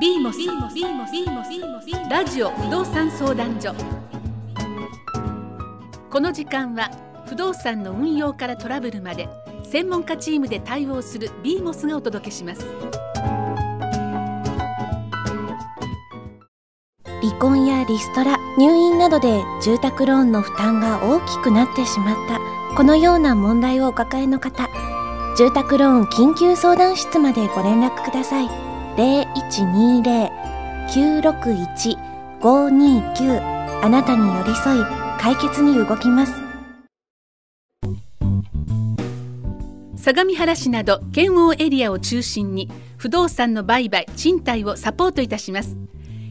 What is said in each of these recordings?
ビーモスビーモスビーモスビーモスビーモスラジオ不動産相談所。この時間は不動産の運用からトラブルまで専門家チームで対応するビーモスがお届けします。離婚やリストラ入院などで住宅ローンの負担が大きくなってしまったこのような問題をお抱えの方住宅ローン緊急相談室までご連絡ください。0120-961-529あなたに寄り添い解決に動きます。相模原市など県央エリアを中心に不動産の売買賃貸をサポートいたします。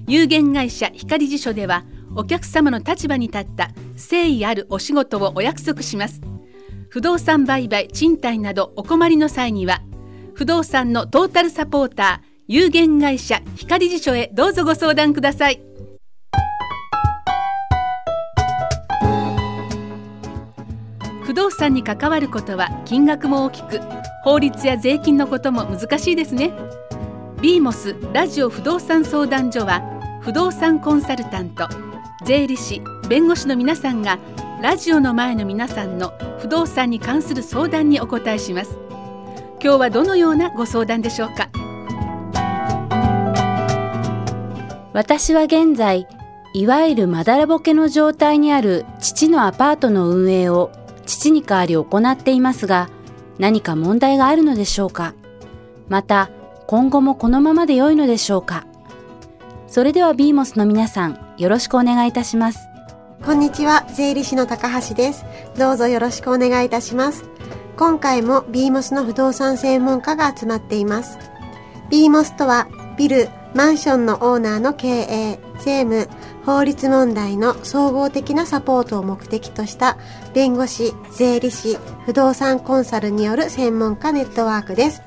有限会社光辞書ではお客様の立場に立った誠意あるお仕事をお約束します。不動産売買賃貸などお困りの際には不動産のトータルサポーター有限会社光辞書へどうぞご相談ください。不動産に関わることは金額も大きく法律や税金のことも難しいですね。ビーモスラジオ不動産相談所は不動産コンサルタント税理士弁護士の皆さんがラジオの前の皆さんの不動産に関する相談にお答えします。今日はどのようなご相談でしょうか。私は現在、いわゆるまだらぼけの状態にある父のアパートの運営を父に代わり行っていますが、何か問題があるのでしょうか？また、今後もこのままで良いのでしょうか？それではビーモスの皆さん、よろしくお願いいたします。こんにちは、税理士の高橋です。どうぞよろしくお願いいたします。今回もビーモスの不動産専門家が集まっています。ビーモスとは、ビル、マンションのオーナーの経営、政務、法律問題の総合的なサポートを目的とした弁護士、税理士、不動産コンサルによる専門家ネットワークです。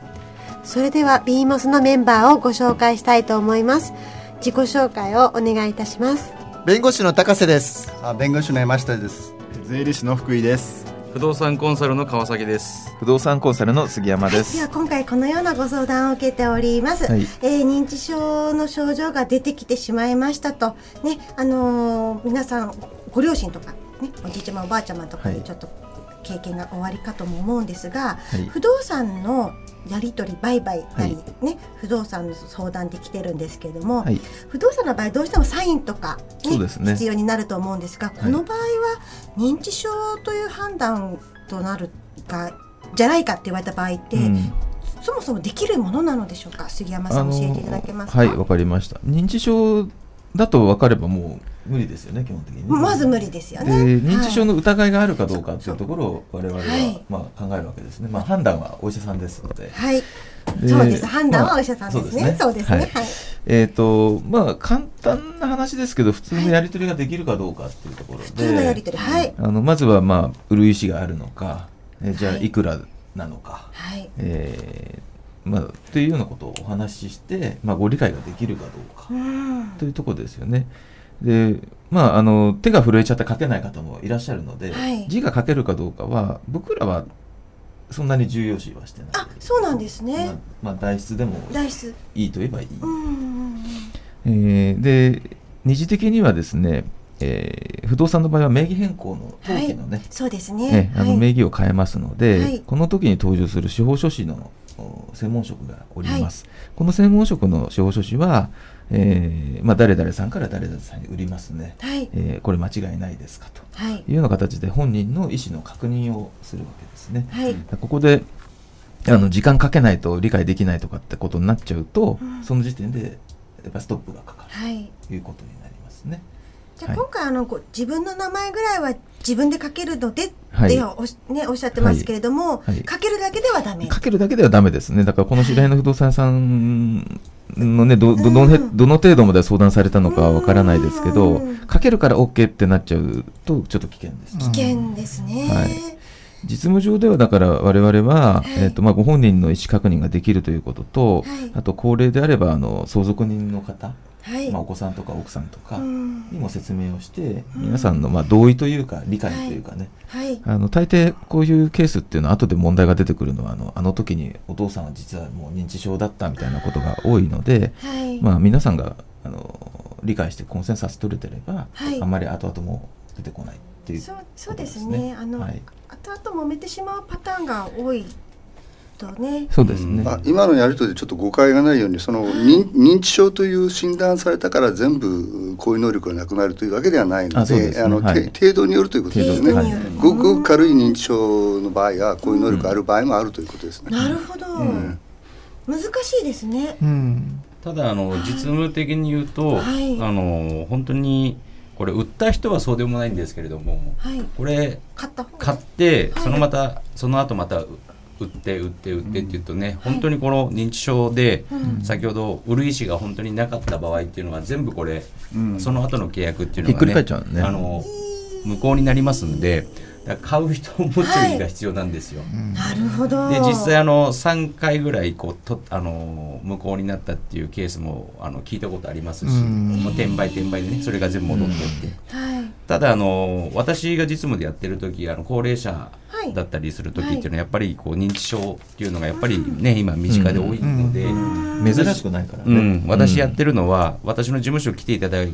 それではビーモスのメンバーをご紹介したいと思います。自己紹介をお願いいたします。弁護士の高瀬ですあ弁護士の山下です税理士の福井です不動産コンサルの川崎です。不動産コンサルの杉山で。ですは今回このようなご相談を受けております、はい。えー認知症の症状が出てきてしまいましたと。ねあのー皆さんご両親とかねおじいちゃまおばあちゃまとかはい。でちょっと経験が終わりかとも思うんですが、い。不動産のやり取り売買なり、はね不動産の相談で来てるんですけれども、はい。不動産の場合どうしてもサインとか、そうですね。必要になると思うんですが、この場合は認知症という判断となるかじゃないかって言われた場合って、うん。そもそもできるものなのでしょうか？杉山さん教えていただけますか、はい、わかりました。認知症だと分かればもう無理ですよね、基本的にね。まず無理ですよでね認知症の疑いがあるかどうかっていうところを我々は、はい。まあ、考えるわけですね、まあ、判断はお医者さんですので、はい、でそうです。判断はお医者さんですね、まあそうですね。はい。えーとまあ、簡単な話ですけど普通のやり取りができるかどうかっていうところで、普通のやり取り。はい。あのまずは、まあ、売る意思があるのか、えじゃあはい。いくらなのか、はい。えーまあ、というようなことをお話しして、まあ、ご理解ができるかどうかうん。というところですよね。でまあ、あの手が震えちゃって書けない方もいらっしゃるので、はい。字が書けるかどうかは僕らはそんなに重要視はしてない。あそうなんですまあね、まあ、代筆でもいいと言えばいい、うんうんうん。えーで二次的にはですね、えー不動産の場合は名義変更の登記のね、そうですね。ねあのはい。名義を変えますので、はい。この時に登場する司法書士のお専門職がおります、この専門職の司法書士は、えーまあ、誰々さんから誰々さんに売りますね、はい。えーこれ間違いないですかと。はい。いうような形で本人の意思の確認をするわけですね。はい。ここであの時間かけないと理解できないとかってことになっちゃうと、うん。その時点でやっぱストップがかかはい。るということになりますね。じゃあはい。今回あのご自分の名前ぐらいは自分で書けるのではい。っておしねおっしゃってますけれども、書けるだけではダメ。かけるだけではダメですね。だからこの知り合いの不動産屋さんのね、どどのどの程度まで相談されたのかはわからないですけどうん、かけるから OK ってなっちゃうとちょっと危険です。危険ですね。はい。実務上ではだから我々は、はい。えっとまあ、ご本人の意思確認ができるということと、はい。あと高齢であればあの相続人の方ははい。まあ、お子さんとか奥さんとかうん。にも説明をして、皆さんのまあ同意というか理解というかね、はい。あの大抵こういうケースっていうのは後で問題が出てくるのはあのあの時にお父さんは実はもう認知症だったみたいなことが多いので、はい。まあ、皆さんがあの理解してコンセンサス取れてれば、はい。あんまり後々も出てこないっていうそうそうですね。あの、はい、後々揉めてしまうパターンが多いとね。そうですね、あ今のやり取りでちょっと誤解がないようにその認認知症という診断されたから全部こういう能力がなくなるというわけではないのでですあの、ねはい。て程度によるということですね。程度による。ごくごく軽い認知症の場合はこういう能力がある場合もあるということですね。なるほど、ん。難しいですね。うん。ただあの実務的に言うと、はい。あの本当にこれ売った人はそうでもないんですけれどもはい。これ買った方。が買ってはい。そのまたその後また売って売って売ってっていうとね、本当にこの認知症で、先ほど売る意思が本当になかった場合っていうのは全部これ、うん。その後の契約っていうのが、ね、あの無効になりますんで買う人も注意が必要なんですよ。なるほど。で実際あの3回ぐらいこうとあの無効になったっていうケースもあの聞いたことありますし、うん。もう転売転売でねそれが全部戻ってって、はい。ただあの私が実務でやってる時あの高齢者はいだったりする時っていうのはやっぱりこう認知症っていうのがやっぱりね今身近で多いので、珍しくないからうね、ん、私やってるのは、私の事務所来ていただ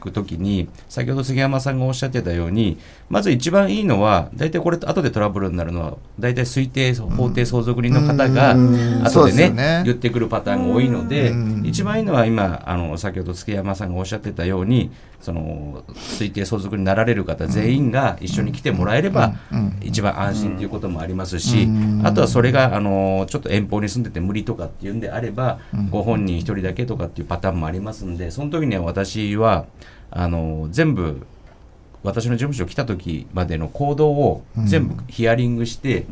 くときに、先ほど杉山さんがおっしゃってたように、まず一番いいのは、大体これ、後でトラブルになるのは、大体推定法定相続人の方が、うん。後でね。言ってくるパターンが多いのでうん、一番いいのは今、あの先ほど杉山さんがおっしゃってたように、その推定相続になられる方全員が一緒に来てもらえれば、一番安心ということもありますし、あとはそれがあのちょっと遠方に住んでて無理とかっていうんであれば、ご本人一人だけとかっていうパターンもありますんで、その時には私はあの全部私の事務所来た時までの行動を全部ヒアリングして、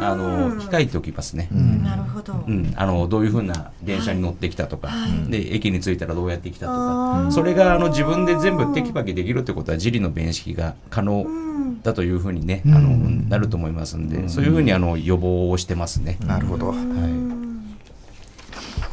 あの控えておきますね。なるほど、うん、あのどういうふうな電車に乗ってきたとか、はい。で駅に着いたらどうやって来たとあかー。それがあの自分で全部テキパキできるってことは自利の弁識が可能うん。だというふうにね、あのなると思いますんで、そういうふうにあの予防をしてますね。なるほど。はい。こ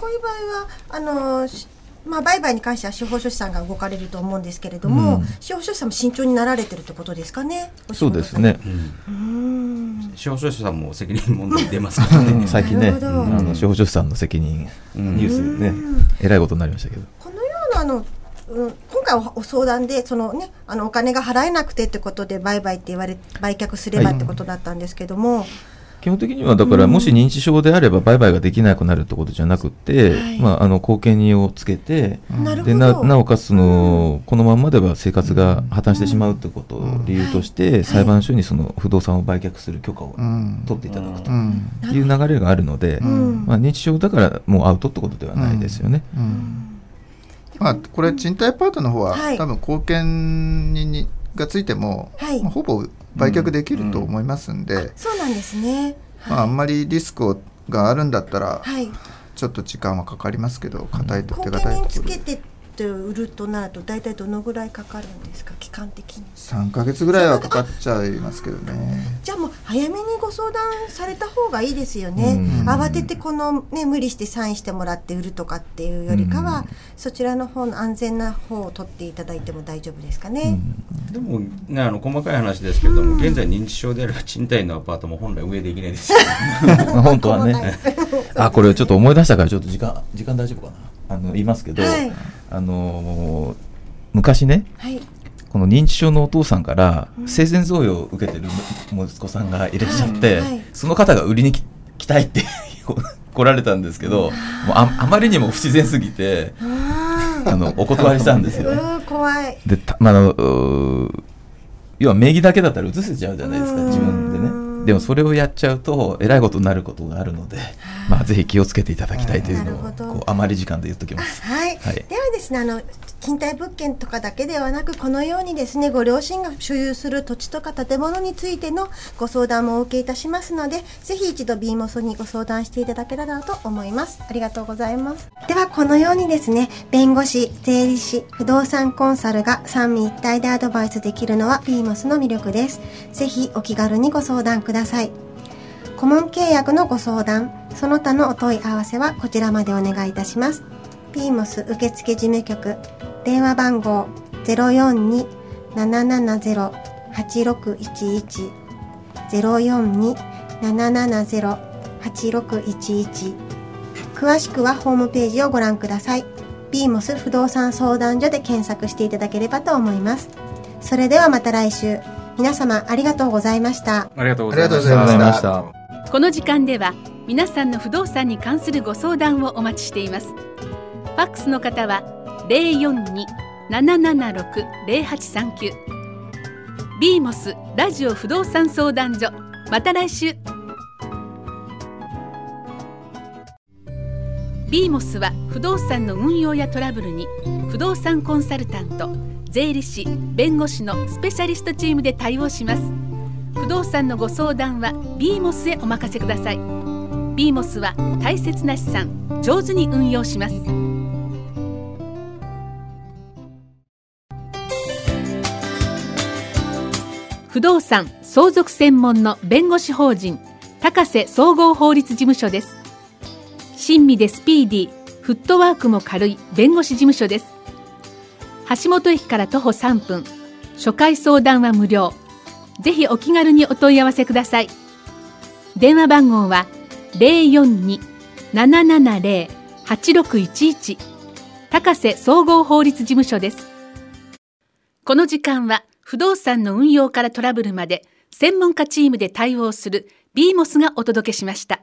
ういう場合はあのしまあ、売買に関しては司法書士さんが動かれると思うんですけれども、司法書士さんも慎重になられてるってことですかね？そうですね、うーん。司法書士さんも責任問題出ますからね。最近ね、あの司法書士さんの責任、うんニュースでね、えらいことになりましたけど。このようなあの、うん、今回おお相談でそのねあのお金が払えなくてってことで売買って言われ売却すればってことだったんですけども、基本的にはだから、もし認知症であれば売買ができなくなるってことじゃなくて、はい。まあ、あの後見人をつけて、なるほでなおかつその、このまんまでは生活が破綻してしまうってことを理由として、裁判所にその不動産を売却する許可をうん。取っていただくとうん。いう流れがあるので、ん。まあ、認知症だからもうアウトってことではないですよね。うん。まあ、これ、賃貸パートの方は、はい。多分後見人にがついても、はい。まあほぼ売却できると思いますんで、そうなんですね。まあ、あんまりリスクをがあるんだったら、はい。ちょっと時間はかかりますけど、硬いと後手堅いところで。つけてって売るとなると大体どのぐらいかかるんですか？期間的に。3ヶ月ぐらいはかかっちゃいますけどね。じゃあもう早めにご相談された方がいいですよね。うん慌ててこのね無理してサインしてもらって売るとかっていうよりかは、そちらの方の安全な方を取っていただいても大丈夫ですかね。でも、ね、あの細かい話ですけれども、現在認知症であれば賃貸のアパートも本来運営できないですよ、ま あ本当はね。あ、これちょっと思い出したから、ちょっと時間、時間大丈夫かな。あの、言いますけど、はいあのー昔ね、はい。この認知症のお父さんから生前贈与を受けてる息子さんがいらっしゃって、はいはいその方が売りに来来たいって 来られたんですけど、もうああまりにも不自然すぎて、ああの、お断りしたんですよ。ー怖い。で、たまあ、あの、要は名義だけだったら移せちゃうじゃないですか、うん自分でね。でもそれをやっちゃうと、えらいことになることがあるので、まあ、ぜひ気をつけていただきたいというのを、こう、あまり時間で言っときます。はい、はい。ではですねあの賃貸物件とかだけではなくこのようにですねご両親が所有する土地とか建物についてのご相談もお受けいたしますのでぜひ一度 B モソにご相談していただけたらと思います。ありがとうございます。ではこのようにですね弁護士税理士不動産コンサルが三位一体でアドバイスできるのは B モスの魅力です。ぜひお気軽にご相談ください。顧問契約のご相談その他のお問い合わせはこちらまでお願いいたします。ビーモス受付事務局電話番号042-770-8611 042-770-8611詳しくはホームページをご覧ください。ビーモス不動産相談所で検索していただければと思います。それではまた来週。皆様ありがとうございました。ありがとうごありがとうございました。この時間では皆さんの不動産に関するご相談をお待ちしています。ファックスの方は042-776-0839ビーモスラジオ不動産相談所。また来週。ビーモスは不動産の運用やトラブルに不動産コンサルタント税理士弁護士のスペシャリストチームで対応します。不動産のご相談はビーモスへお任せください。ビーモスは大切な資産上手に運用します。不動産相続専門の弁護士法人高瀬総合法律事務所です。親身でスピーディーフットワークも軽い弁護士事務所です。橋本駅から徒歩3分初回相談は無料。ぜひお気軽にお問い合わせください。電話番号は042-770-8611高瀬総合法律事務所です。この時間は不動産の運用からトラブルまで専門家チームで対応するビーモスがお届けしました。